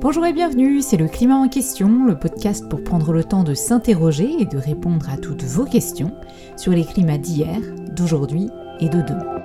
Bonjour et bienvenue, c'est le Climat en question, le podcast pour prendre le temps de s'interroger et de répondre à toutes vos questions sur les climats d'hier, d'aujourd'hui et de demain.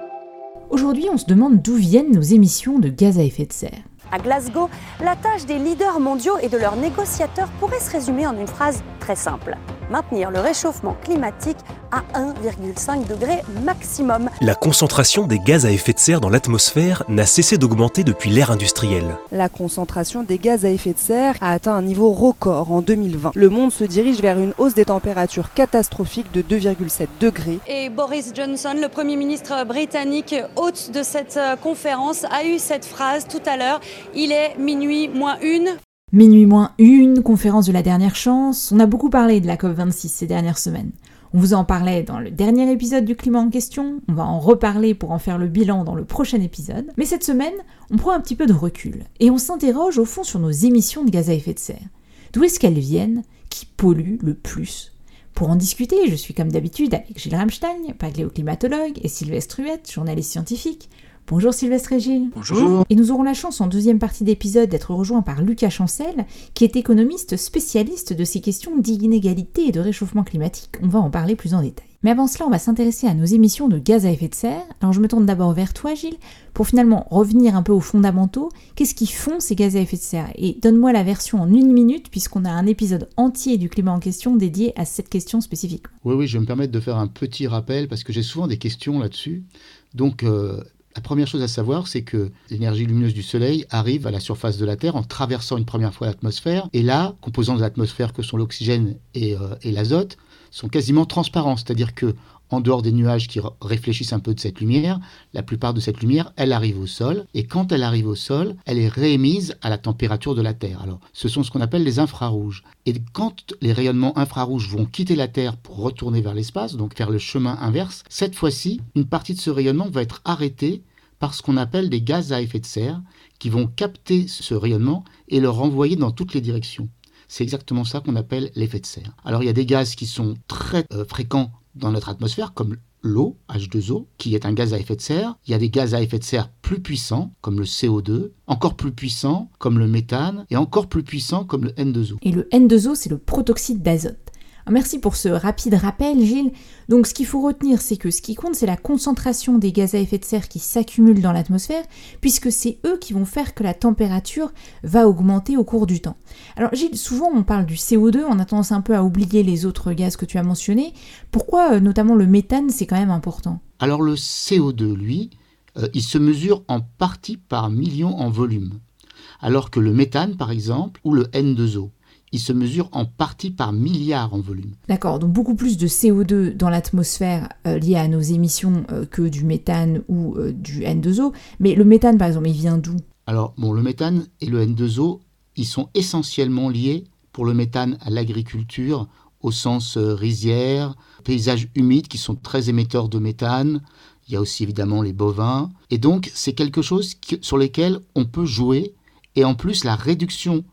Aujourd'hui, on se demande d'où viennent nos émissions de gaz à effet de serre. À Glasgow, la tâche des leaders mondiaux et de leurs négociateurs pourrait se résumer en une phrase très simple maintenir le réchauffement climatique à 1,5 degré maximum. La concentration des gaz à effet de serre dans l'atmosphère n'a cessé d'augmenter depuis l'ère industrielle. La concentration des gaz à effet de serre a atteint un niveau record en 2020. Le monde se dirige vers une hausse des températures catastrophiques de 2,7 degrés. Et Boris Johnson, le Premier ministre britannique, hôte de cette euh, conférence, a eu cette phrase tout à l'heure. Il est minuit moins une. Minuit moins une, conférence de la dernière chance, on a beaucoup parlé de la COP26 ces dernières semaines. On vous en parlait dans le dernier épisode du climat en question, on va en reparler pour en faire le bilan dans le prochain épisode, mais cette semaine, on prend un petit peu de recul et on s'interroge au fond sur nos émissions de gaz à effet de serre. D'où est-ce qu'elles viennent? Qui polluent le plus? Pour en discuter, je suis comme d'habitude avec Gilles Ramstein, paléoclimatologue, et Sylvestre Huette, journaliste scientifique. Bonjour Sylvestre et Gilles. Bonjour. Et nous aurons la chance en deuxième partie d'épisode d'être rejoint par Lucas Chancel, qui est économiste spécialiste de ces questions d'inégalité et de réchauffement climatique. On va en parler plus en détail. Mais avant cela, on va s'intéresser à nos émissions de gaz à effet de serre. Alors je me tourne d'abord vers toi Gilles, pour finalement revenir un peu aux fondamentaux. Qu'est-ce qui font ces gaz à effet de serre? Et donne-moi la version en une minute, puisqu'on a un épisode entier du climat en question dédié à cette question spécifique. Oui, oui, je vais me permettre de faire un petit rappel, parce que j'ai souvent des questions là-dessus. Donc, euh, la première chose à savoir, c'est que l'énergie lumineuse du Soleil arrive à la surface de la Terre en traversant une première fois l'atmosphère. Et là, composants de l'atmosphère que sont l'oxygène et, euh, l'azote sont quasiment transparents. C'est-à-dire que en dehors des nuages qui réfléchissent un peu de cette lumière, la plupart de cette lumière, elle arrive au sol, et quand elle arrive au sol, elle est réémise à la température de la Terre. Alors, ce sont ce qu'on appelle les infrarouges. Et quand les rayonnements infrarouges vont quitter la Terre pour retourner vers l'espace, donc faire le chemin inverse, cette fois-ci, une partie de ce rayonnement va être arrêtée par ce qu'on appelle des gaz à effet de serre, qui vont capter ce rayonnement et le renvoyer dans toutes les directions. C'est exactement ça qu'on appelle l'effet de serre. Alors il y a des gaz qui sont très euh, fréquents dans notre atmosphère, comme l'eau, H2O, qui est un gaz à effet de serre. Il y a des gaz à effet de serre plus puissants, comme le CO2, encore plus puissants, comme le méthane, et encore plus puissants, comme le N2O. Et le N2O, c'est le protoxyde d'azote. Ah, merci pour ce rapide rappel, Gilles. Donc, ce qu'il faut retenir, c'est que ce qui compte, c'est la concentration des gaz à effet de serre qui s'accumulent dans l'atmosphère, puisque c'est eux qui vont faire que la température va augmenter au cours du temps. Alors, Gilles, souvent on parle du CO2, on a tendance un peu à oublier les autres gaz que tu as mentionnés. Pourquoi, euh, notamment le méthane, c'est quand même important? Alors, le CO2, lui, euh, il se mesure en partie par million en volume. Alors que le méthane, par exemple, ou le N2O, il se mesure en partie par milliard en volume. D'accord, donc beaucoup plus de CO2 dans l'atmosphère euh, lié à nos émissions euh, que du méthane ou euh, du N2O. Mais le méthane, par exemple, il vient d'où? Alors, bon, le méthane et le N2O, ils sont essentiellement liés pour le méthane à l'agriculture au sens rizière, paysages humides qui sont très émetteurs de méthane. Il y a aussi évidemment les bovins. Et donc, c'est quelque chose sur lequel on peut jouer. Et en plus, la réduction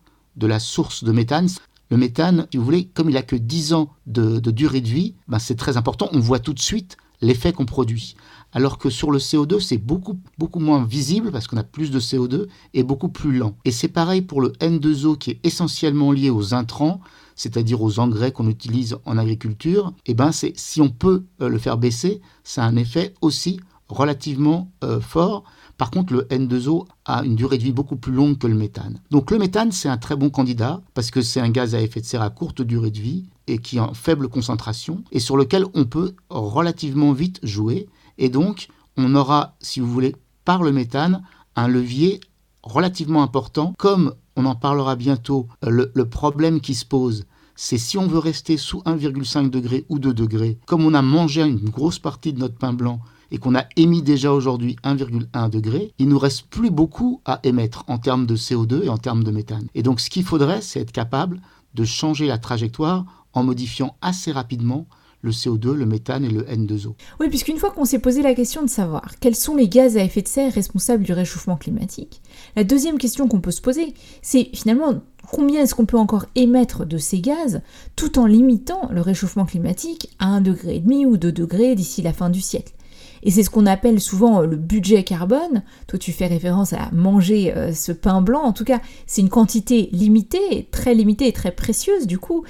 de la source de méthane. Le méthane, si vous voulez, comme il a que 10 ans de, durée de vie, ben c'est très important. On voit tout de suite l'effet qu'on produit. Alors que sur le CO2, c'est beaucoup, moins visible parce qu'on a plus de CO2 et beaucoup plus lent. Et c'est pareil pour le N2O qui est essentiellement lié aux intrants, c'est-à-dire aux engrais qu'on utilise en agriculture. Et ben c'est si on peut euh, le faire baisser, ça a un effet aussi relativement euh, fort par contre, le N2O a une durée de vie beaucoup plus longue que le méthane. Donc le méthane, c'est un très bon candidat parce que c'est un gaz à effet de serre à courte durée de vie et qui est en faible concentration et sur lequel on peut relativement vite jouer. Et donc, on aura, si vous voulez, par le méthane, un levier relativement important. Comme on en parlera bientôt, le, problème qui se pose, c'est si on veut rester sous 1,5 degré ou 2 degrés, comme on a mangé une grosse partie de notre pain blanc et qu'on a émis déjà aujourd'hui 1,1 degré, il nous reste plus beaucoup à émettre en termes de CO2 et en termes de méthane. Et donc ce qu'il faudrait, c'est être capable de changer la trajectoire en modifiant assez rapidement le CO2, le méthane et le N2O. Oui, puisqu'une fois qu'on s'est posé la question de savoir quels sont les gaz à effet de serre responsables du réchauffement climatique, la deuxième question qu'on peut se poser, c'est finalement combien est-ce qu'on peut encore émettre de ces gaz tout en limitant le réchauffement climatique à 1,5 degré ou 2 degrés d'ici la fin du siècle? Et c'est ce qu'on appelle souvent le budget carbone. Toi, tu fais référence à manger ce pain blanc. En tout cas, c'est une quantité limitée, très limitée et très précieuse du coup,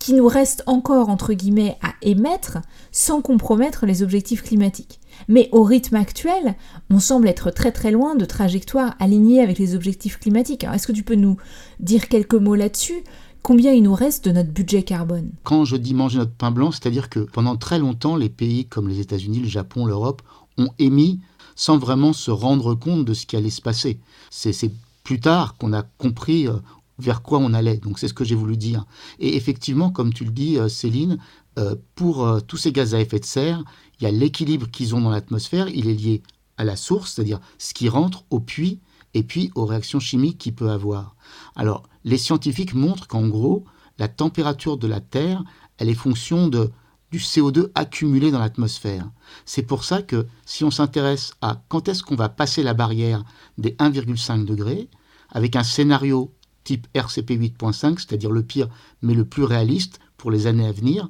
qui nous reste encore, entre guillemets, à émettre sans compromettre les objectifs climatiques. Mais au rythme actuel, on semble être très très loin de trajectoires alignées avec les objectifs climatiques. est-ce que tu peux nous dire quelques mots là-dessus? Combien il nous reste de notre budget carbone Quand je dis manger notre pain blanc, c'est-à-dire que pendant très longtemps, les pays comme les États-Unis, le Japon, l'Europe ont émis sans vraiment se rendre compte de ce qui allait se passer. C'est plus tard qu'on a compris euh, vers quoi on allait. Donc c'est ce que j'ai voulu dire. Et effectivement, comme tu le dis, euh, Céline, euh, pour tous ces gaz à effet de serre, il y a l'équilibre qu'ils ont dans l'atmosphère, il est lié à la source, c'est-à-dire ce qui rentre au puits, et puis aux réactions chimiques qu'il peut avoir. Alors, les scientifiques montrent qu'en gros, la température de la Terre, elle est fonction du CO2 accumulé dans l'atmosphère. C'est pour ça que si on s'intéresse à quand est-ce qu'on va passer la barrière des 1,5 degrés, avec un scénario type RCP 8.5, c'est-à-dire le pire mais le plus réaliste pour les années à venir,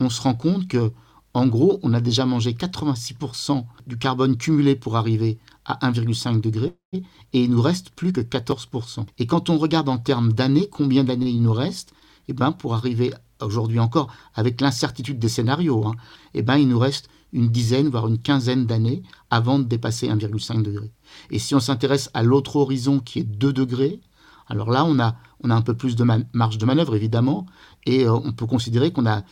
on se rend compte que, en gros, on a déjà mangé 86% du carbone cumulé pour arriver à 1,5 degré et il nous reste plus que 14%. Et quand on regarde en termes d'années, combien d'années il nous reste, eh ben, pour arriver aujourd'hui encore, avec l'incertitude des scénarios, hein, eh ben, il nous reste une dizaine, voire une quinzaine d'années avant de dépasser 1,5 degré. Et si on s'intéresse à l'autre horizon qui est 2 degrés, alors là, on a, un peu plus de marge de manœuvre, évidemment, et euh, on peut considérer qu'on a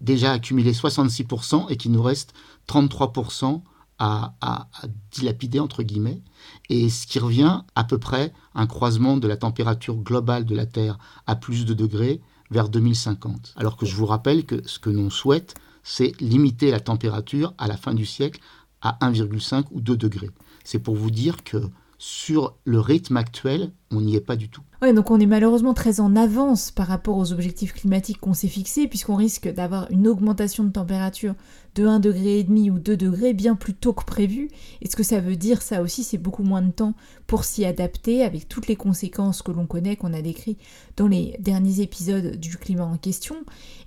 déjà accumulé 66% et qu'il nous reste 33% à, dilapider, entre guillemets, et ce qui revient à peu près à un croisement de la température globale de la Terre à plus de degrés vers 2050. Alors que je vous rappelle que ce que l'on souhaite, c'est limiter la température à la fin du siècle à 1,5 ou 2 degrés. C'est pour vous dire que sur le rythme actuel, on n'y est pas du tout. Oui, donc on est malheureusement très en avance par rapport aux objectifs climatiques qu'on s'est fixés, puisqu'on risque d'avoir une augmentation de température de 1,5 degré ou 2 degrés bien plus tôt que prévu. Et ce que ça veut dire, ça aussi, c'est beaucoup moins de temps pour s'y adapter, avec toutes les conséquences que l'on connaît, qu'on a décrites dans les derniers épisodes du climat en question.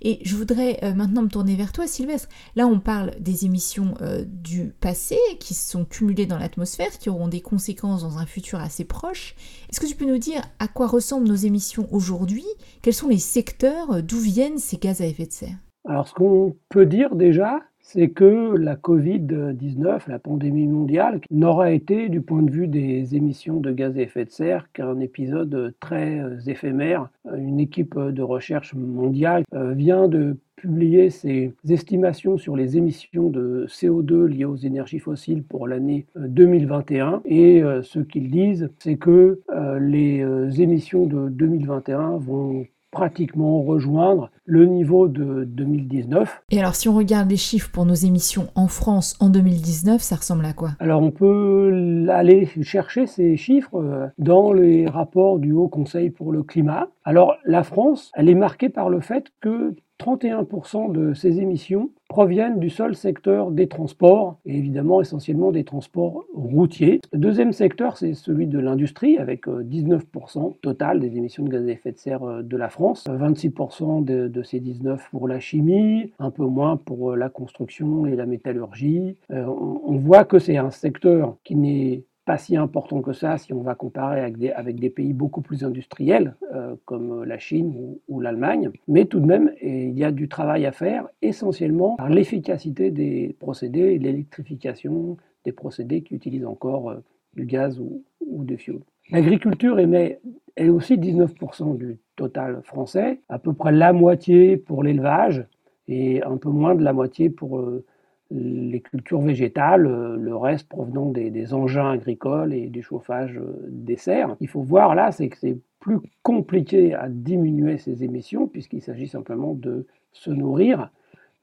Et je voudrais euh, maintenant me tourner vers toi, Sylvestre. Là, on parle des émissions euh, du passé qui sont cumulées dans l'atmosphère, qui auront des conséquences dans un futur assez proche. Est-ce que tu peux nous dire à quoi ressemblent nos émissions aujourd'hui? Quels sont les secteurs? D'où viennent ces gaz à effet de serre? Alors ce qu'on peut dire déjà, c'est que la Covid-19, la pandémie mondiale, n'aura été, du point de vue des émissions de gaz à effet de serre, qu'un épisode très éphémère. Une équipe de recherche mondiale euh, vient de publié ses estimations sur les émissions de CO2 liées aux énergies fossiles pour l'année 2021. Euh, Et euh, ce qu'ils disent, c'est que euh, les émissions de 2021 vont pratiquement rejoindre le niveau de 2019. Et alors si on regarde les chiffres pour nos émissions en France en 2019, ça ressemble à quoi? Alors on peut aller chercher ces chiffres dans les rapports du Haut Conseil pour le climat. Alors la France, elle est marquée par le fait que 31% de ces émissions proviennent du seul secteur des transports, et évidemment essentiellement des transports routiers. Le deuxième secteur, c'est celui de l'industrie, avec 19% euh, total des émissions de gaz à effet de serre euh, de la France, 26% de, ces 19 pour la chimie, un peu moins pour euh, la construction et la métallurgie. on voit que c'est un secteur qui n'est pas si important que ça si on va comparer avec des, avec des pays beaucoup plus industriels euh, comme la Chine ou, l'Allemagne. Mais tout de même, il y a du travail à faire, essentiellement par l'efficacité des procédés l'électrification des procédés qui utilisent encore euh, du gaz ou, ou du fioul. L'agriculture émet elle aussi 19% du total français, à peu près la moitié pour l'élevage et un peu moins de la moitié pour euh, les cultures végétales, euh, le reste provenant des, engins agricoles et du chauffage euh, des serres. Il faut voir là, c'est que c'est plus compliqué à diminuer ces émissions puisqu'il s'agit simplement de se nourrir,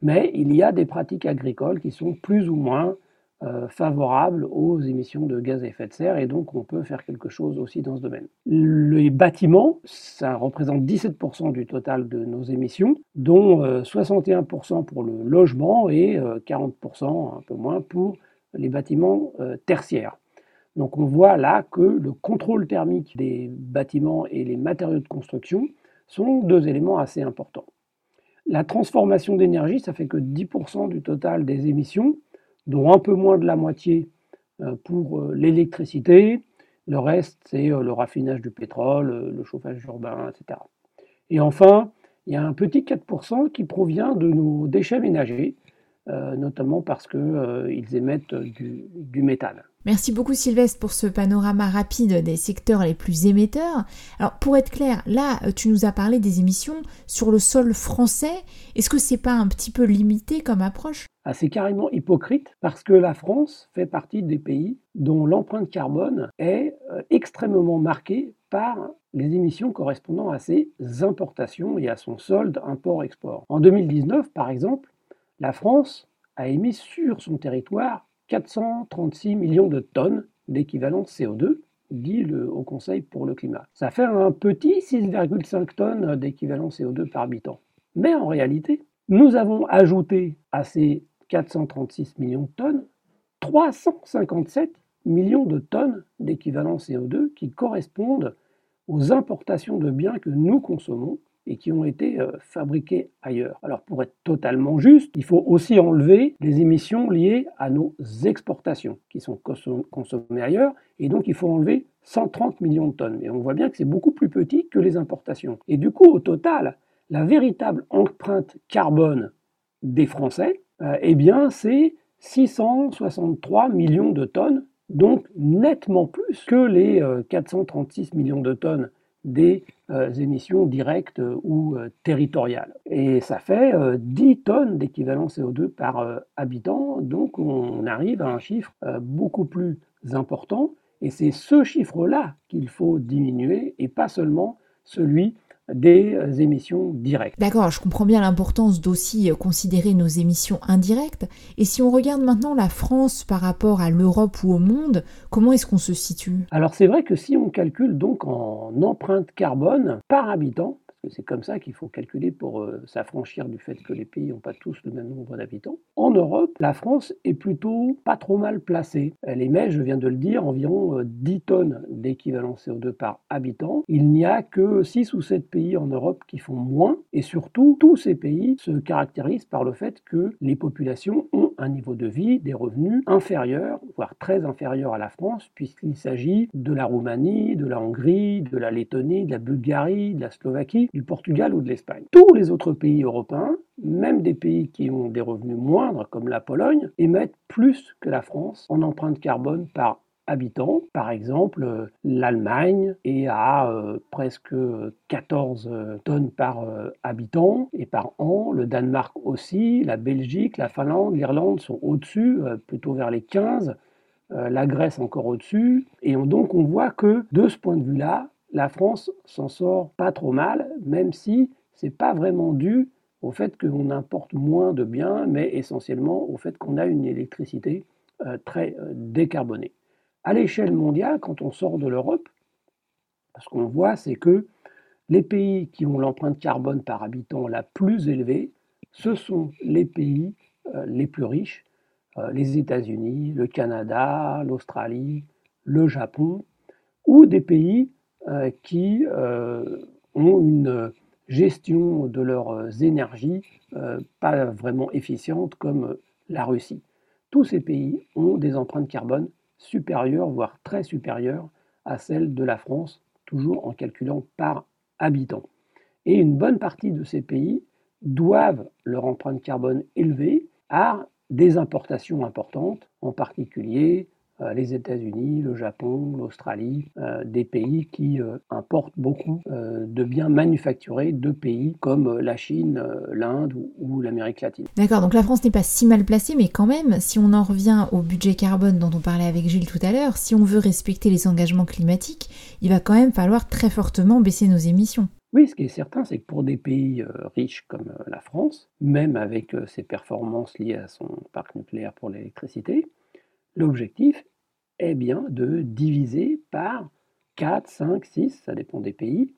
mais il y a des pratiques agricoles qui sont plus ou moins euh, favorable aux émissions de gaz à effet de serre et donc on peut faire quelque chose aussi dans ce domaine. Les bâtiments, ça représente 17% du total de nos émissions, dont 61% euh, pour le logement et 40%, euh, un peu moins, pour les bâtiments tertiaires. Donc on voit là que le contrôle thermique des bâtiments et les matériaux de construction sont deux éléments assez importants. La transformation d'énergie, ça fait que 10% du total des émissions, dont un peu moins de la moitié pour l'électricité. Le reste, c'est le raffinage du pétrole, le chauffage urbain, etc. Et enfin, il y a un petit 4% qui provient de nos déchets ménagers, notamment parce qu'ils émettent du, du méthane. Merci beaucoup Sylvestre pour ce panorama rapide des secteurs les plus émetteurs. Alors pour être clair, là tu nous as parlé des émissions sur le sol français. Est-ce que c'est pas un petit peu limité comme approche? C'est carrément hypocrite parce que la France fait partie des pays dont l'empreinte carbone est euh, extrêmement marquée par les émissions correspondant à ses importations et à son solde import-export. En 2019, par exemple, la France a émis sur son territoire 436 millions de tonnes d'équivalent CO2, dit le Conseil pour le climat. Ça fait un petit 6,5 tonnes d'équivalent CO2 par habitant. Mais en réalité, nous avons ajouté à ces 436 millions de tonnes 357 millions de tonnes d'équivalent CO2 qui correspondent aux importations de biens que nous consommons et qui ont été euh, fabriqués ailleurs. Alors pour être totalement juste, il faut aussi enlever les émissions liées à nos exportations qui sont consommées ailleurs et donc il faut enlever 130 millions de tonnes. Et on voit bien que c'est beaucoup plus petit que les importations. Et du coup, au total, la véritable empreinte carbone des Français, euh, eh bien, c'est 663 millions de tonnes, donc nettement plus que les 436 euh, millions de tonnes des euh, émissions directes ou territoriales. Et ça fait 10 euh, tonnes d'équivalent CO2 par habitant, donc on arrive à un chiffre beaucoup plus important, et c'est ce chiffre-là qu'il faut diminuer, et pas seulement celui des émissions directes. D'accord, je comprends bien l'importance d'aussi considérer nos émissions indirectes. Et si on regarde maintenant la France par rapport à l'Europe ou au monde, comment est-ce qu'on se situe? Alors c'est vrai que si on calcule donc en empreinte carbone par habitant, c'est comme ça qu'il faut calculer pour euh, s'affranchir du fait que les pays n'ont pas tous le même nombre d'habitants. En Europe, la France est plutôt pas trop mal placée. Elle émet, je viens de le dire, environ 10 euh, tonnes d'équivalent CO2 par habitant. Il n'y a que 6 ou 7 pays en Europe qui font moins, et surtout, tous ces pays se caractérisent par le fait que les populations ont un niveau de vie, des revenus inférieurs, voire très inférieurs à la France, puisqu'il s'agit de la Roumanie, de la Hongrie, de la Lettonie, de la Bulgarie, de la Slovaquie, du Portugal ou de l'Espagne. Tous les autres pays européens, même des pays qui ont des revenus moindres comme la Pologne, émettent plus que la France en empreinte carbone par habitant. Par exemple, l'Allemagne est à euh, presque 14 tonnes par euh, habitant et par an. Le Danemark aussi, la Belgique, la Finlande, l'Irlande sont au-dessus, euh, plutôt vers les 15. la Grèce encore au-dessus. Et donc on voit que de ce point de vue-là, la France s'en sort pas trop mal, même si c'est pas vraiment dû au fait qu'on importe moins de biens, mais essentiellement au fait qu'on a une électricité euh, très euh, décarbonée. À l'échelle mondiale, quand on sort de l'Europe, ce qu'on voit, c'est que les pays qui ont l'empreinte carbone par habitant la plus élevée, ce sont les pays euh, les plus riches, les États-Unis, le Canada, l'Australie, le Japon, ou des pays qui euh, ont une gestion de leurs énergies euh, pas vraiment efficiente comme la Russie. Tous ces pays ont des empreintes carbone supérieures, voire très supérieures à celles de la France, toujours en calculant par habitant. Et une bonne partie de ces pays doivent leur empreinte carbone élevée à des importations importantes, en particulier euh, les États-Unis, le Japon, l'Australie, euh, des pays qui euh, importent beaucoup de biens manufacturés de pays comme la Chine, l'Inde ou, l'Amérique latine. D'accord, donc la France n'est pas si mal placée, mais quand même, si on en revient au budget carbone dont on parlait avec Gilles tout à l'heure, si on veut respecter les engagements climatiques, il va quand même falloir très fortement baisser nos émissions. Oui, ce qui est certain, c'est que pour des pays riches comme la France, même avec ses performances liées à son parc nucléaire pour l'électricité, L'objectif est bien de diviser par 4, 5, 6, ça dépend des pays,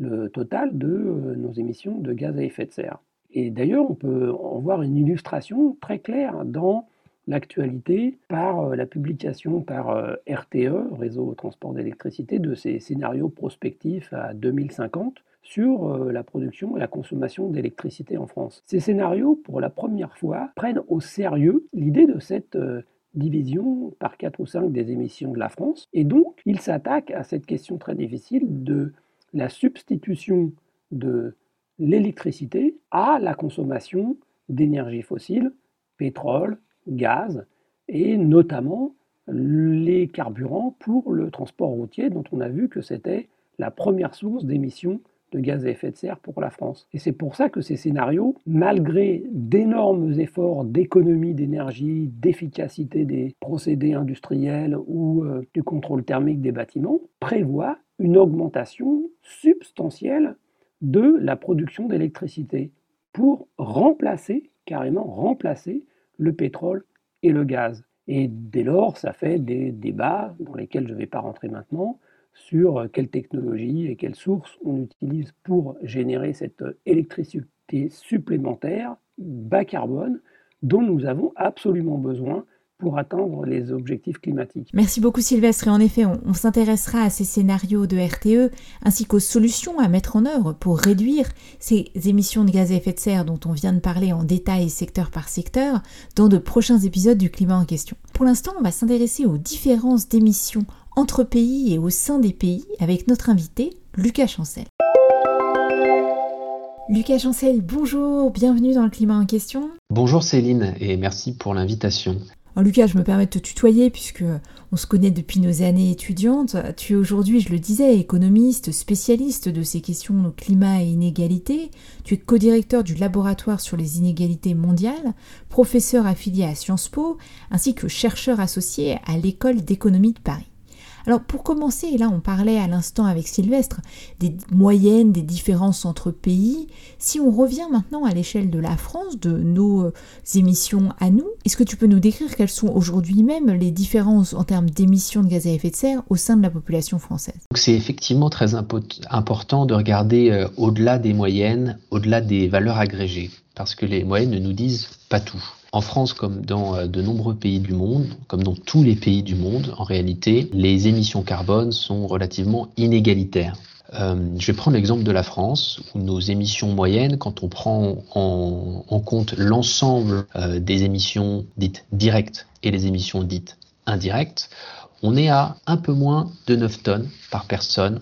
le total de euh, nos émissions de gaz à effet de serre. Et d'ailleurs, on peut en voir une illustration très claire dans l'actualité par euh, la publication par euh, RTE, Réseau Transport d'électricité, de ces scénarios prospectifs à 2050 sur la production et la consommation d'électricité en France. Ces scénarios, pour la première fois, prennent au sérieux l'idée de cette division par 4 ou 5 des émissions de la France, et donc ils s'attaquent à cette question très difficile de la substitution de l'électricité à la consommation d'énergie fossile, pétrole, gaz, et notamment les carburants pour le transport routier, dont on a vu que c'était la première source d'émissions de gaz à effet de serre pour la France. Et c'est pour ça que ces scénarios, malgré d'énormes efforts d'économie d'énergie, d'efficacité des procédés industriels ou euh, du contrôle thermique des bâtiments, prévoient une augmentation substantielle de la production d'électricité pour remplacer, carrément remplacer, le pétrole et le gaz. Et dès lors, ça fait des débats dans lesquels je ne vais pas rentrer maintenant sur quelle technologie et quelles sources on utilise pour générer cette électricité supplémentaire bas carbone dont nous avons absolument besoin pour atteindre les objectifs climatiques. Merci beaucoup Sylvestre et en effet on, s'intéressera à ces scénarios de RTE ainsi qu'aux solutions à mettre en œuvre pour réduire ces émissions de gaz à effet de serre dont on vient de parler en détail secteur par secteur dans de prochains épisodes du climat en question. Pour l'instant on va s'intéresser aux différences d'émissions entre pays et au sein des pays avec notre invité Lucas Chancel. Lucas Chancel, bonjour, bienvenue dans le climat en question. Bonjour Céline et merci pour l'invitation. Lucas, je me permets de te tutoyer puisque on se connaît depuis nos années étudiantes. Tu es aujourd'hui, je le disais, économiste, spécialiste de ces questions climat et inégalité. Tu es co-directeur du laboratoire sur les inégalités mondiales, professeur affilié à Sciences Po, ainsi que chercheur associé à l'école d'économie de Paris. Alors pour commencer, et là on parlait à l'instant avec Sylvestre des moyennes, des différences entre pays, si on revient maintenant à l'échelle de la France, de nos euh, émissions à nous, est-ce que tu peux nous décrire quelles sont aujourd'hui même les différences en termes d'émissions de gaz à effet de serre au sein de la population française? C'est effectivement très important de regarder euh, au-delà des moyennes, au-delà des valeurs agrégées, parce que les moyennes ne nous disent pas tout. En France, comme dans euh, de nombreux pays du monde, comme dans tous les pays du monde, en réalité, les émissions carbone sont relativement inégalitaires. Euh, je vais prendre l'exemple de la France, où nos émissions moyennes, quand on prend en, compte l'ensemble euh, des émissions dites directes et les émissions dites indirectes, on est à un peu moins de 9 tonnes par personne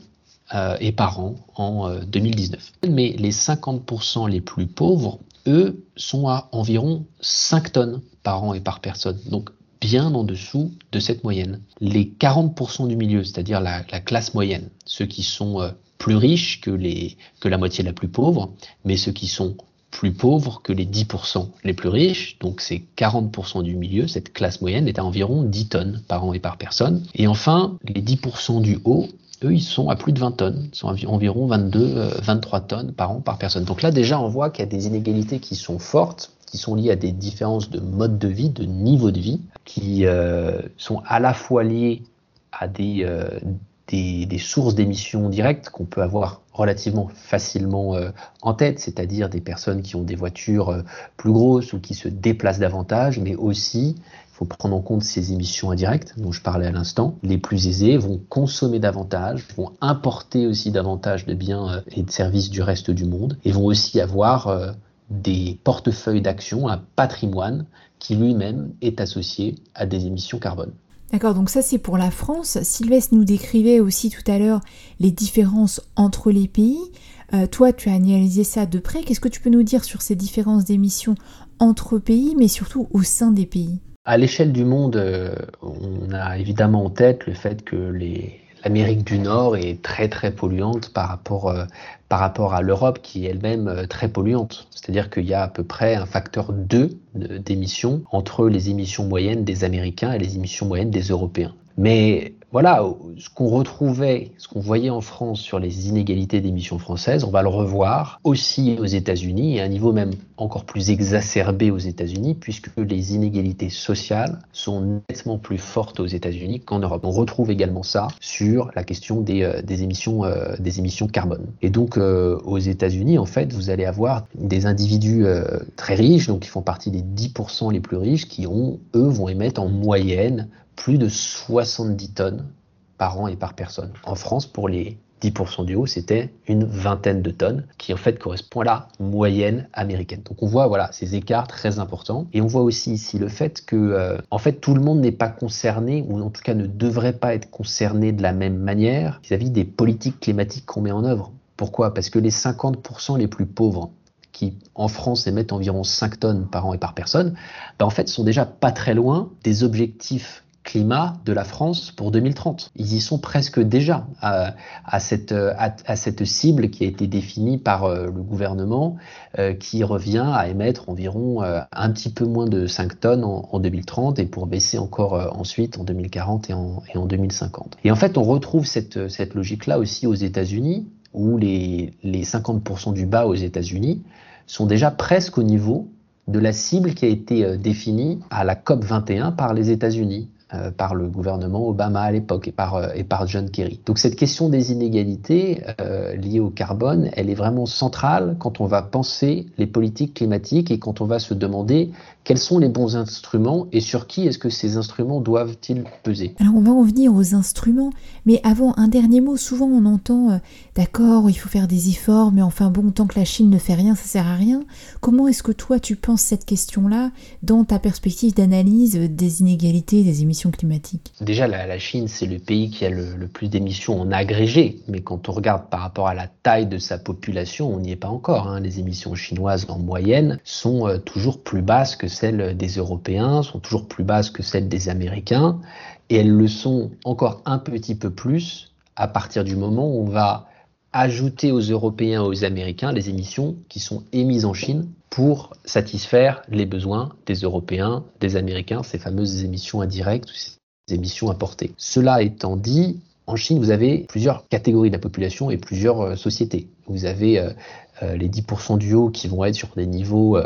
et par an en 2019. Mais les 50% les plus pauvres eux, sont à environ 5 tonnes par an et par personne. Donc bien en dessous de cette moyenne. Les 40% du milieu, c'est-à-dire la, classe moyenne, ceux qui sont euh, plus riches que, que la moitié la plus pauvre, mais ceux qui sont plus pauvres que les 10% les plus riches, donc c'est 40% du milieu, cette classe moyenne est à environ 10 tonnes par an et par personne. Et enfin, les 10% du haut, eux, ils sont à plus de 20 tonnes, ils sont environ 22, 23 euh, tonnes par an par personne. Donc là, déjà, on voit qu'il y a des inégalités qui sont fortes, qui sont liées à des différences de mode de vie, de niveau de vie, qui euh, sont à la fois liées à euh, des, des, sources d'émissions directes qu'on peut avoir relativement facilement en tête, c'est-à-dire des personnes qui ont des voitures plus grosses ou qui se déplacent davantage, mais aussi faut prendre en compte ces émissions indirectes dont je parlais à l'instant. Les plus aisés vont consommer davantage, vont importer aussi davantage de biens euh, et de services du reste du monde et vont aussi avoir euh, des portefeuilles d'actions, un patrimoine qui lui-même est associé à des émissions carbone. D'accord, donc ça c'est pour la France. Sylvestre nous décrivait aussi tout à l'heure les différences entre les pays. Euh, toi, tu as analysé ça de près. Qu'est-ce que tu peux nous dire sur ces différences d'émissions entre pays, mais surtout au sein des pays? À l'échelle du monde, euh, on a évidemment en tête le fait que l'Amérique du Nord est très très polluante par rapport, euh, à l'Europe qui est elle-même euh, très polluante. C'est-à-dire qu'il y a à peu près un facteur 2 d'émissions entre les émissions moyennes des Américains et les émissions moyennes des Européens. Mais voilà, ce qu'on retrouvait, ce qu'on voyait en France sur les inégalités d'émissions françaises, on va le revoir aussi aux États-Unis et à un niveau même encore plus exacerbé aux États-Unis, puisque les inégalités sociales sont nettement plus fortes aux États-Unis qu'en Europe. On retrouve également ça sur la question des, euh, émissions, euh, des émissions carbone. Et donc euh, aux États-Unis, en fait, vous allez avoir des individus très riches, donc qui font partie des 10% les plus riches, qui ont, eux, vont émettre en moyenne plus de 70 tonnes par an et par personne. En France, pour les 10% du haut, c'était une vingtaine de tonnes, qui en fait correspond à la moyenne américaine. Donc on voit voilà ces écarts très importants, et on voit aussi ici le fait que euh, en fait tout le monde n'est pas concerné, ou en tout cas ne devrait pas être concerné de la même manière vis-à-vis des politiques climatiques qu'on met en œuvre. Pourquoi? Parce que les 50% les plus pauvres, qui en France émettent environ 5 tonnes par an et par personne, ben en fait sont déjà pas très loin des objectifs climat de la France pour 2030. Ils y sont presque déjà à, cette, à, cette, cible qui a été définie par euh, le gouvernement, euh, qui revient à émettre environ euh, un petit peu moins de 5 tonnes en, 2030 et pour baisser encore ensuite en 2040 et en, et en 2050. Et en fait, on retrouve cette, logique-là aussi aux États-Unis, où les, les 50% du bas aux États-Unis sont déjà presque au niveau de la cible qui a été définie à la COP 21 par les États-Unis. Euh, par le gouvernement Obama à l'époque et par, euh, et par John Kerry. Donc cette question des inégalités euh, liées au carbone, elle est vraiment centrale quand on va penser les politiques climatiques et quand on va se demander quels sont les bons instruments et sur qui est-ce que ces instruments doivent-ils peser. Alors on va en venir aux instruments, mais avant un dernier mot, souvent on entend d'accord, il faut faire des efforts, mais enfin bon, tant que la Chine ne fait rien, ça sert à rien. Comment est-ce que toi tu penses cette question-là dans ta perspective d'analyse des inégalités des émissions Déjà, la, Chine, c'est le pays qui a le, plus d'émissions en agrégé, mais quand on regarde par rapport à la taille de sa population, on n'y est pas encore. Hein. Les émissions chinoises en moyenne sont euh, toujours plus basses que celles des Européens, sont toujours plus basses que celles des Américains, et elles le sont encore un petit peu plus à partir du moment où on va ajouter aux Européens et aux Américains les émissions qui sont émises en Chine pour satisfaire les besoins des Européens, des Américains, ces fameuses émissions indirectes, ces émissions importées. Cela étant dit, en Chine, vous avez plusieurs catégories de la population et plusieurs euh, sociétés. Vous avez euh, euh, les 10% du haut qui vont être sur des niveaux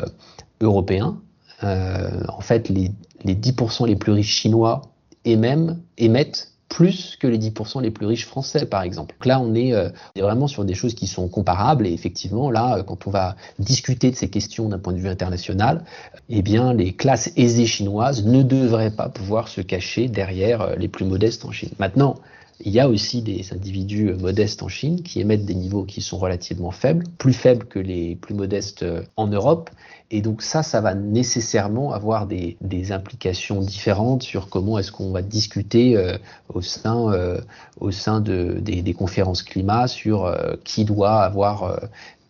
européens. en fait, les, les 10% les plus riches chinois émettent plus que les 10% les plus riches français, par exemple. là, on est, euh, vraiment sur des choses qui sont comparables. Et effectivement, là, euh, quand on va discuter de ces questions d'un point de vue international, eh bien, les classes aisées chinoises ne devraient pas pouvoir se cacher derrière euh, les plus modestes en Chine. Maintenant, il y a aussi des individus modestes en Chine qui émettent des niveaux qui sont relativement faibles, plus faibles que les plus modestes en Europe. Et donc ça, ça va nécessairement avoir des, implications différentes sur comment est-ce qu'on va discuter euh, au sein, euh, au sein de, des, conférences climat sur euh, qui doit avoir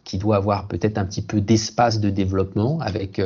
qui doit avoir peut-être un petit peu d'espace de développement avec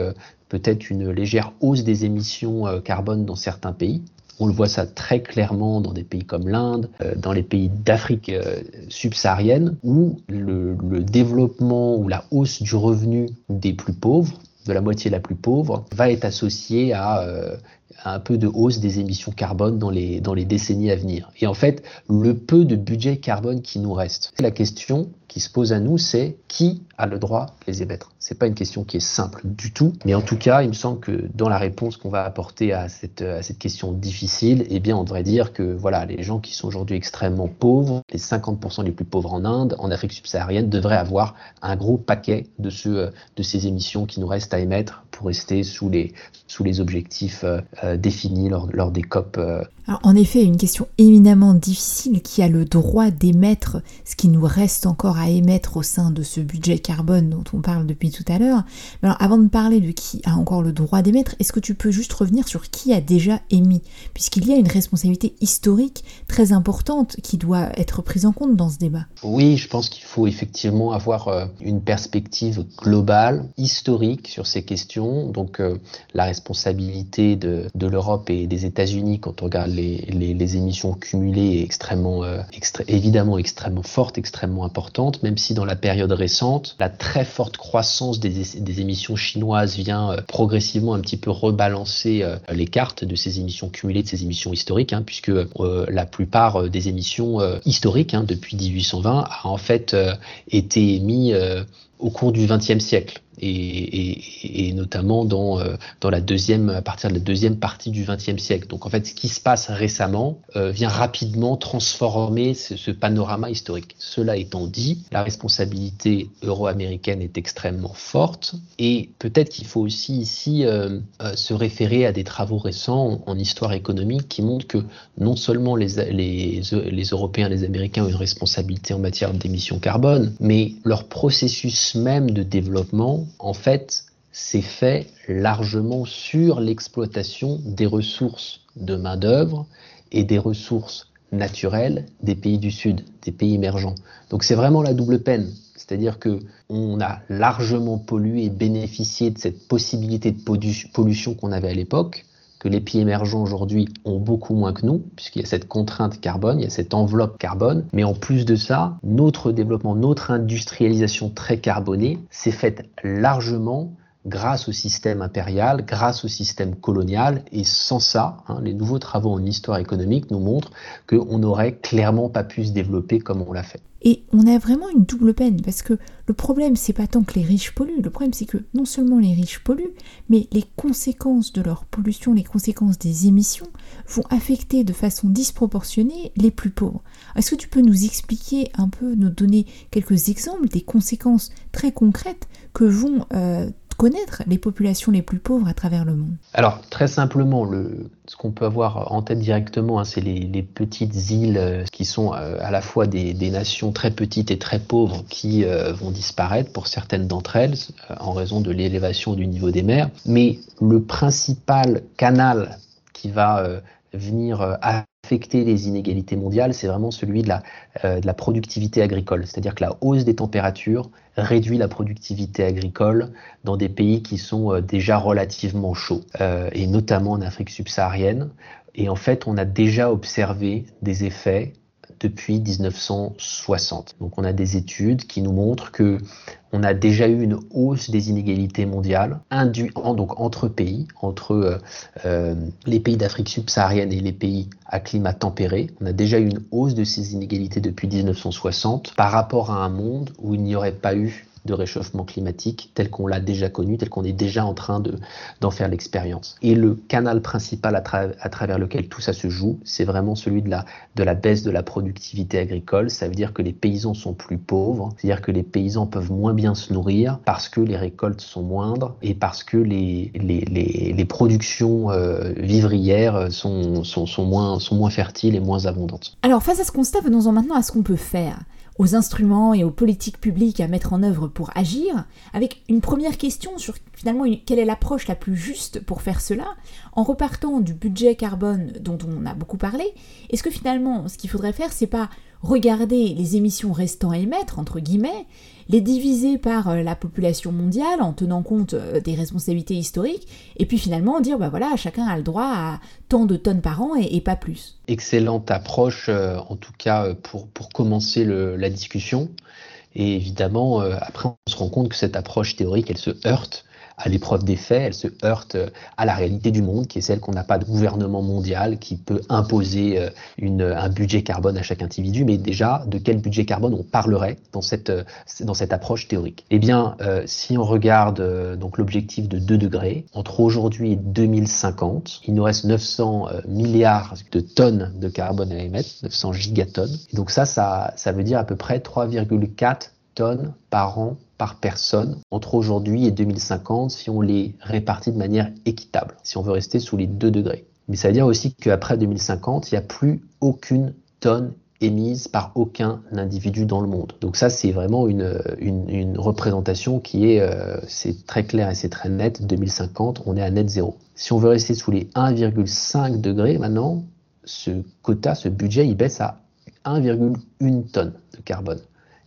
peut-être une légère hausse des émissions carbone dans certains pays. On le voit ça très clairement dans des pays comme l'Inde, euh, dans les pays d'Afrique euh, subsaharienne, où le, développement ou la hausse du revenu des plus pauvres, de la moitié la plus pauvre, va être associé à, euh, un peu de hausse des émissions carbone dans les, dans les décennies à venir. Et en fait, le peu de budget carbone qui nous reste, la question qui se pose à nous, c'est qui a le droit de les émettre. C'est pas une question qui est simple du tout, mais en tout cas, il me semble que dans la réponse qu'on va apporter à cette, question difficile, eh bien, on devrait dire que voilà, les gens qui sont aujourd'hui extrêmement pauvres, les 50% les plus pauvres en Inde, en Afrique subsaharienne, devraient avoir un gros paquet de, ce, de ces émissions qui nous restent à émettre pour rester sous les, sous les objectifs euh, euh, définis lors, lors, des COP. Euh. Alors, en effet, une question éminemment difficile qui a le droit d'émettre ce qui nous reste encore à émettre au sein de ce budget carbone dont on parle depuis tout à l'heure. Alors, avant de parler de qui a encore le droit d'émettre, est-ce que tu peux juste revenir sur qui a déjà émis? Puisqu'il y a une responsabilité historique très importante qui doit être prise en compte dans ce débat. Oui, je pense qu'il faut effectivement avoir une perspective globale, historique sur ces questions. Donc, la responsabilité de, l'Europe et des États-Unis quand on regarde les, émissions cumulées est extrêmement, euh, évidemment extrêmement forte, extrêmement importante, même si dans la période récente, la très forte croissance des, émissions chinoises vient euh, progressivement un petit peu rebalancer euh, les cartes de ces émissions cumulées, de ces émissions historiques, hein, puisque la plupart des émissions historiques hein, depuis 1820 a en fait été émis au cours du XXe siècle et, notamment euh, dans la deuxième, à partir de la deuxième partie du XXe siècle. Donc en fait, ce qui se passe récemment euh, vient rapidement transformer ce, panorama historique. Cela étant dit, la responsabilité euro-américaine est extrêmement forte et peut-être qu'il faut aussi ici euh, se référer à des travaux récents en, histoire économique qui montrent que non seulement les, les, les Européens, les Américains ont une responsabilité en matière d'émissions carbone, mais leur processus même de développement en fait, c'est fait largement sur l'exploitation des ressources de main-d'œuvre et des ressources naturelles des pays du Sud, des pays émergents. Donc c'est vraiment la double peine. C'est-à-dire que on a largement pollué et bénéficié de cette possibilité de pollution qu'on avait à l'époque, que les pays émergents aujourd'hui ont beaucoup moins que nous, puisqu'il y a cette contrainte carbone, il y a cette enveloppe carbone. Mais en plus de ça, notre développement, notre industrialisation très carbonée s'est faite largement grâce au système impérial, grâce au système colonial, et sans ça, hein, les nouveaux travaux en histoire économique nous montrent qu'on n'aurait clairement pas pu se développer comme on l'a fait. Et on a vraiment une double peine, parce que le problème, c'est pas tant que les riches polluent, le problème, c'est que non seulement les riches polluent, mais les conséquences de leur pollution, les conséquences des émissions, vont affecter de façon disproportionnée les plus pauvres. Est-ce que tu peux nous expliquer un peu, nous donner quelques exemples des conséquences très concrètes que vont euh, connaître les populations les plus pauvres à travers le monde Alors, très simplement, le, ce qu'on peut avoir en tête directement, hein, c'est les, petites îles euh, qui sont euh, à la fois des, nations très petites et très pauvres qui euh, vont disparaître pour certaines d'entre elles en raison de l'élévation du niveau des mers. Mais le principal canal qui va venir affecter les inégalités mondiales, c'est vraiment celui de la, de la productivité agricole. C'est-à-dire que la hausse des températures réduit la productivité agricole dans des pays qui sont euh, déjà relativement chauds, euh, et notamment en Afrique subsaharienne. Et en fait, on a déjà observé des effets depuis 1960. Donc on a des études qui nous montrent que on a déjà eu une hausse des inégalités mondiales entre pays, entre euh, euh, les pays d'Afrique subsaharienne et les pays à climat tempéré. On a déjà eu une hausse de ces inégalités depuis 1960 par rapport à un monde où il n'y aurait pas eu de réchauffement climatique tel qu'on l'a déjà connu, tel qu'on est déjà en train de, d'en faire l'expérience. Et le canal principal à, travers lequel tout ça se joue, c'est vraiment celui de la, de la baisse de la productivité agricole. Ça veut dire que les paysans sont plus pauvres, c'est-à-dire que les paysans peuvent moins bien se nourrir parce que les récoltes sont moindres et parce que les, les, les, les productions euh, vivrières sont, sont, sont, moins, sont moins fertiles et moins abondantes. Alors face à ce constat, venons-en maintenant à ce qu'on peut faire aux instruments et aux politiques publiques à mettre en œuvre pour agir, avec une première question sur finalement quelle est l'approche la plus juste pour faire cela, en repartant du budget carbone dont on a beaucoup parlé, est-ce que finalement ce qu'il faudrait faire c'est pas regarder les émissions restant à émettre, entre guillemets, les diviser par euh, la population mondiale en tenant compte euh, des responsabilités historiques, et puis finalement dire, bah voilà, chacun a le droit à tant de tonnes par an et, pas plus. Excellente approche, euh, en tout cas pour, pour commencer la discussion. Et évidemment, après, on se rend compte que cette approche théorique, elle se heurte à l'épreuve des faits, elle se heurte à la réalité du monde, qui est celle qu'on n'a pas de gouvernement mondial qui peut imposer euh, un budget carbone à chaque individu. Mais déjà, de quel budget carbone on parlerait dans cette, euh, approche théorique? Eh bien, euh, si on regarde l'objectif de 2 degrés, entre aujourd'hui et 2050, il nous reste 900 milliards de tonnes de carbone à émettre, 900 gigatonnes. Et donc ça, ça veut dire à peu près 3,4 tonnes par an par personne entre aujourd'hui et 2050 si on les répartit de manière équitable, si on veut rester sous les 2 degrés. Mais ça veut dire aussi qu'après 2050, il n'y a plus aucune tonne émise par aucun individu dans le monde. Donc ça, c'est vraiment une, une, représentation qui est, euh, c'est très clair et c'est très net. 2050, on est à net zéro. Si on veut rester sous les 1,5 degrés maintenant, ce quota, ce budget, il baisse à 1,1 tonne de carbone.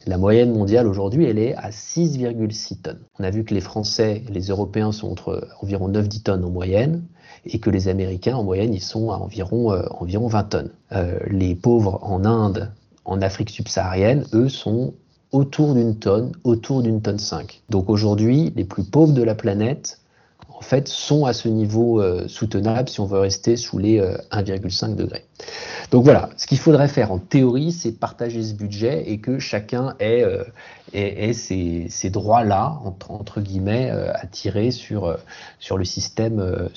La moyenne mondiale aujourd'hui, elle est à 6,6 tonnes. On a vu que les Français, les Européens sont entre environ 9-10 tonnes en moyenne et que les Américains, en moyenne, ils sont à environ, euh, environ 20 tonnes. Euh, les pauvres en Inde, en Afrique subsaharienne, eux, sont autour d'une tonne, autour d'une tonne 5. Donc aujourd'hui, les plus pauvres de la planète, en fait, sont à ce niveau euh, soutenable si on veut rester sous les 1,5 degrés. Donc voilà, ce qu'il faudrait faire en théorie, c'est partager ce budget et que chacun ait, euh, ces, droits-là, entre, guillemets, euh, à tirer sur, euh, le système, euh,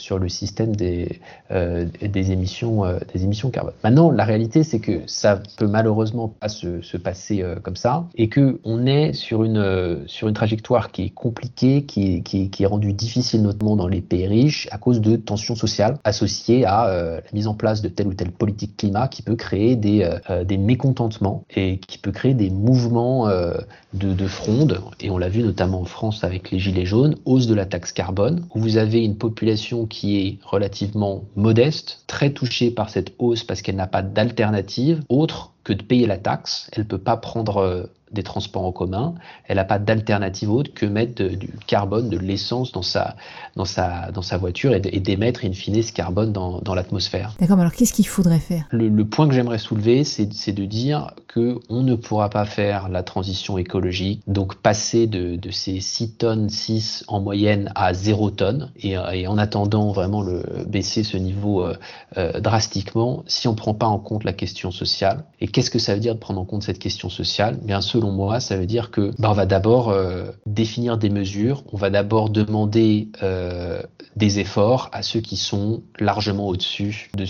des, euh, émissions, carbone. Maintenant, la réalité, c'est que ça peut malheureusement pas se, se passer comme ça et qu'on est sur une, trajectoire qui est compliquée, qui est rendue difficile notamment dans les pays riches à cause de tensions sociales associées à la mise en place de telle ou telle politique climat qui peut créer des, des mécontentements et qui peut créer des mouvements de, de fronde, et on l'a vu notamment en France avec les Gilets jaunes, hausse de la taxe carbone, où vous avez une population qui est relativement modeste, très touchée par cette hausse parce qu'elle n'a pas d'alternative. Autre que de payer la taxe. Elle ne peut pas prendre euh, des transports en commun, elle n'a pas d'alternative autre que mettre du carbone, de l'essence dans sa, dans, sa, dans sa voiture et, d'émettre in fine ce carbone dans, dans l'atmosphère. D'accord, alors qu'est-ce qu'il faudrait faire? Le, le, point que j'aimerais soulever, c'est de dire qu'on ne pourra pas faire la transition écologique, donc passer de, de ces 6 tonnes 6 en moyenne à 0 tonnes, et, et en attendant vraiment le, baisser ce niveau euh, euh, drastiquement, si on ne prend pas en compte la question sociale. Et qu'est-ce que ça veut dire de prendre en compte cette question sociale? Bien, selon moi, ça veut dire que bah, on va d'abord euh, définir des mesures, on va d'abord demander euh, des efforts à ceux qui sont largement au-dessus de,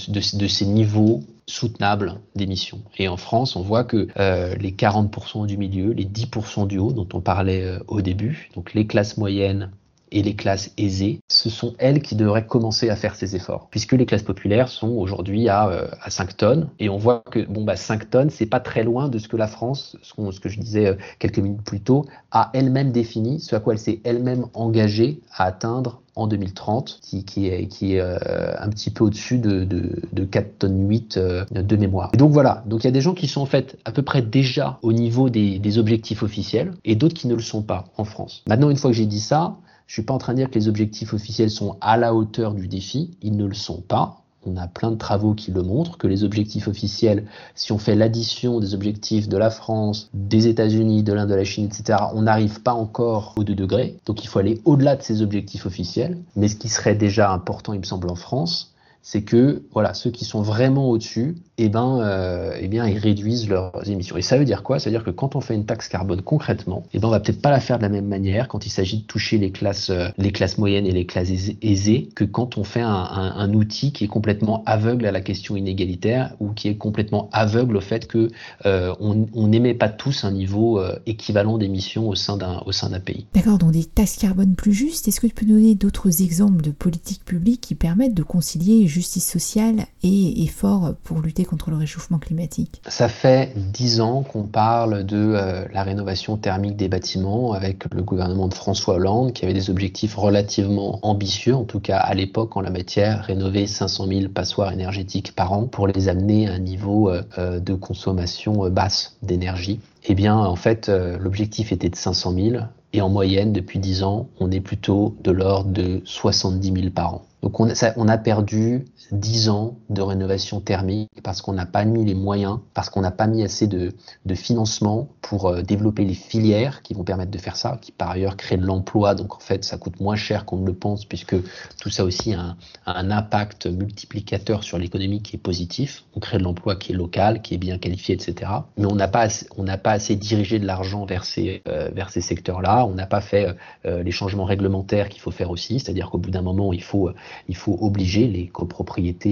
ces niveaux soutenables d'émissions. Et en France, on voit que euh, les 40% du milieu, les 10% du haut dont on parlait au début, donc les classes moyennes et les classes aisées, ce sont elles qui devraient commencer à faire ces efforts, puisque les classes populaires sont aujourd'hui à, euh, à 5 tonnes, et on voit que bon bah 5 tonnes, c'est pas très loin de ce que la France, ce, que je disais euh, quelques minutes plus tôt, a elle-même défini, ce à quoi elle s'est elle-même engagée à atteindre en 2030, qui, est, qui est euh, un petit peu au-dessus de, de, de 4 tonnes 8 euh, de mémoire. Et donc voilà, donc il y a des gens qui sont en fait à peu près déjà au niveau des objectifs officiels, et d'autres qui ne le sont pas en France. Maintenant, une fois que j'ai dit ça, je suis pas en train de dire que les objectifs officiels sont à la hauteur du défi, ils ne le sont pas. On a plein de travaux qui le montrent, que les objectifs officiels, si on fait l'addition des objectifs de la France, des États-Unis, de l'Inde, de la Chine, etc., on n'arrive pas encore aux 2 degrés. Donc il faut aller au-delà de ces objectifs officiels. Mais ce qui serait déjà important, il me semble, en France, c'est que voilà, ceux qui sont vraiment au-dessus, eh ben, euh, eh bien, ils réduisent leurs émissions. Et ça veut dire quoi? Ça veut dire que quand on fait une taxe carbone concrètement, eh ben, on va peut-être pas la faire de la même manière quand il s'agit de toucher les classes, euh, les classes moyennes et les classes aisées que quand on fait un, outil qui est complètement aveugle à la question inégalitaire ou qui est complètement aveugle au fait que euh, on n'émet pas tous un niveau euh, équivalent d'émissions au sein d'un au sein d'un pays. D'accord, donc des taxes carbone plus justes. Est-ce que tu peux donner d'autres exemples de politiques publiques qui permettent de concilier justice sociale et efforts pour lutter contre le réchauffement climatique Ça fait dix ans qu'on parle de euh, la rénovation thermique des bâtiments avec le gouvernement de François Hollande qui avait des objectifs relativement ambitieux, en tout cas à l'époque en la matière, rénover 500 000 passoires énergétiques par an pour les amener à un niveau euh, de consommation euh, basse d'énergie. Eh bien, en fait, euh, l'objectif était de 500 000 et en moyenne, depuis 10 ans, on est plutôt de l'ordre de 70 000 par an. Donc on a perdu 10 ans de rénovation thermique parce qu'on n'a pas mis les moyens, parce qu'on n'a pas mis assez de, financement pour euh, développer les filières qui vont permettre de faire ça, qui par ailleurs créent de l'emploi. Donc en fait, ça coûte moins cher qu'on ne le pense puisque tout ça aussi a un, impact multiplicateur sur l'économie qui est positif. On crée de l'emploi qui est local, qui est bien qualifié, etc. Mais on n'a pas, assez, pas assez dirigé de l'argent vers ces, euh, ces secteurs-là. On n'a pas fait euh, les changements réglementaires qu'il faut faire aussi, c'est-à-dire qu'au bout d'un moment, il faut il faut obliger les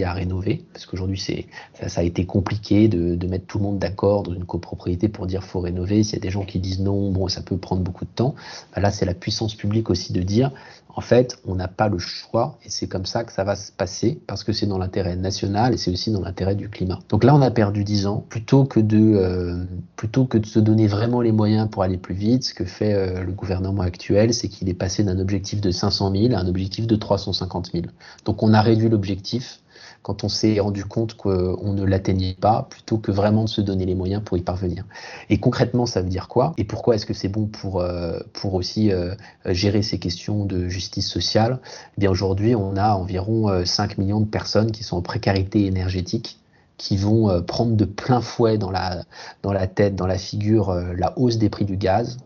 à rénover, parce qu'aujourd'hui c'est ça, a été compliqué de, mettre tout le monde d'accord dans une copropriété pour dire faut rénover. S'il y a des gens qui disent non, bon ça peut prendre beaucoup de temps. Ben là c'est la puissance publique aussi de dire en fait on n'a pas le choix et c'est comme ça que ça va se passer parce que c'est dans l'intérêt national et c'est aussi dans l'intérêt du climat. Donc là on a perdu 10 ans plutôt que de euh, plutôt que de se donner vraiment les moyens pour aller plus vite. Ce que fait euh, le gouvernement actuel, c'est qu'il est passé d'un objectif de 500 000 à un objectif de 350 000. Donc on a réduit l'objectif quand on s'est rendu compte qu'on ne l'atteignait pas, plutôt que vraiment de se donner les moyens pour y parvenir. Et concrètement, ça veut dire quoi? Et pourquoi est-ce que c'est bon pour, euh, pour aussi euh, gérer ces questions de justice sociale? Eh Bien aujourd'hui, on a environ 5 euh, millions de personnes qui sont en précarité énergétique qui vont prendre de plein fouet dans la, dans la tête, dans la figure, la hausse des prix du gaz.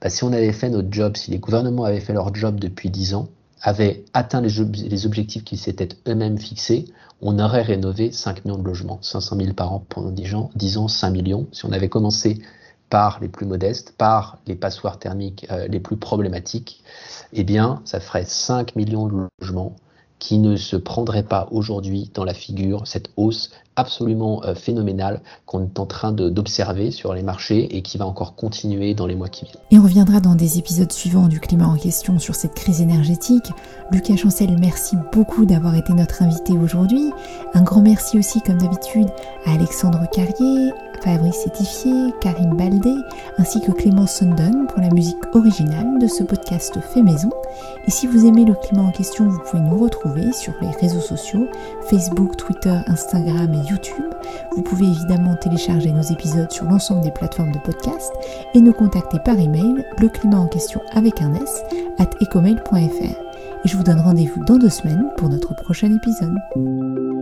Bah, si on avait fait notre job, si les gouvernements avaient fait leur job depuis 10 ans, avaient atteint les, objectifs qu'ils s'étaient eux-mêmes fixés, on aurait rénové 5 millions de logements, 500 000 par an pendant 10 ans, disons 5 millions. Si on avait commencé par les plus modestes, par les passoires thermiques euh, les plus problématiques, eh bien, ça ferait 5 millions de logements qui ne se prendrait pas aujourd'hui dans la figure cette hausse absolument euh, phénoménale qu'on est en train d'observer sur les marchés et qui va encore continuer dans les mois qui viennent. Et on reviendra dans des épisodes suivants du climat en question sur cette crise énergétique. Lucas Chancel, merci beaucoup d'avoir été notre invité aujourd'hui. Un grand merci aussi, comme d'habitude, à Alexandre Carrier, Fabrice Étifier, Karine Baldé, ainsi que Clémence Sundon pour la musique originale de ce podcast fait maison. Et si vous aimez le climat en question, vous pouvez nous retrouver sur les réseaux sociaux, Facebook, Twitter, Instagram et YouTube. Vous pouvez évidemment télécharger nos épisodes sur l'ensemble des plateformes de podcast et nous contacter par email le climat en question avec un S at ecomail.fr. Et je vous donne rendez-vous dans deux semaines pour notre prochain épisode.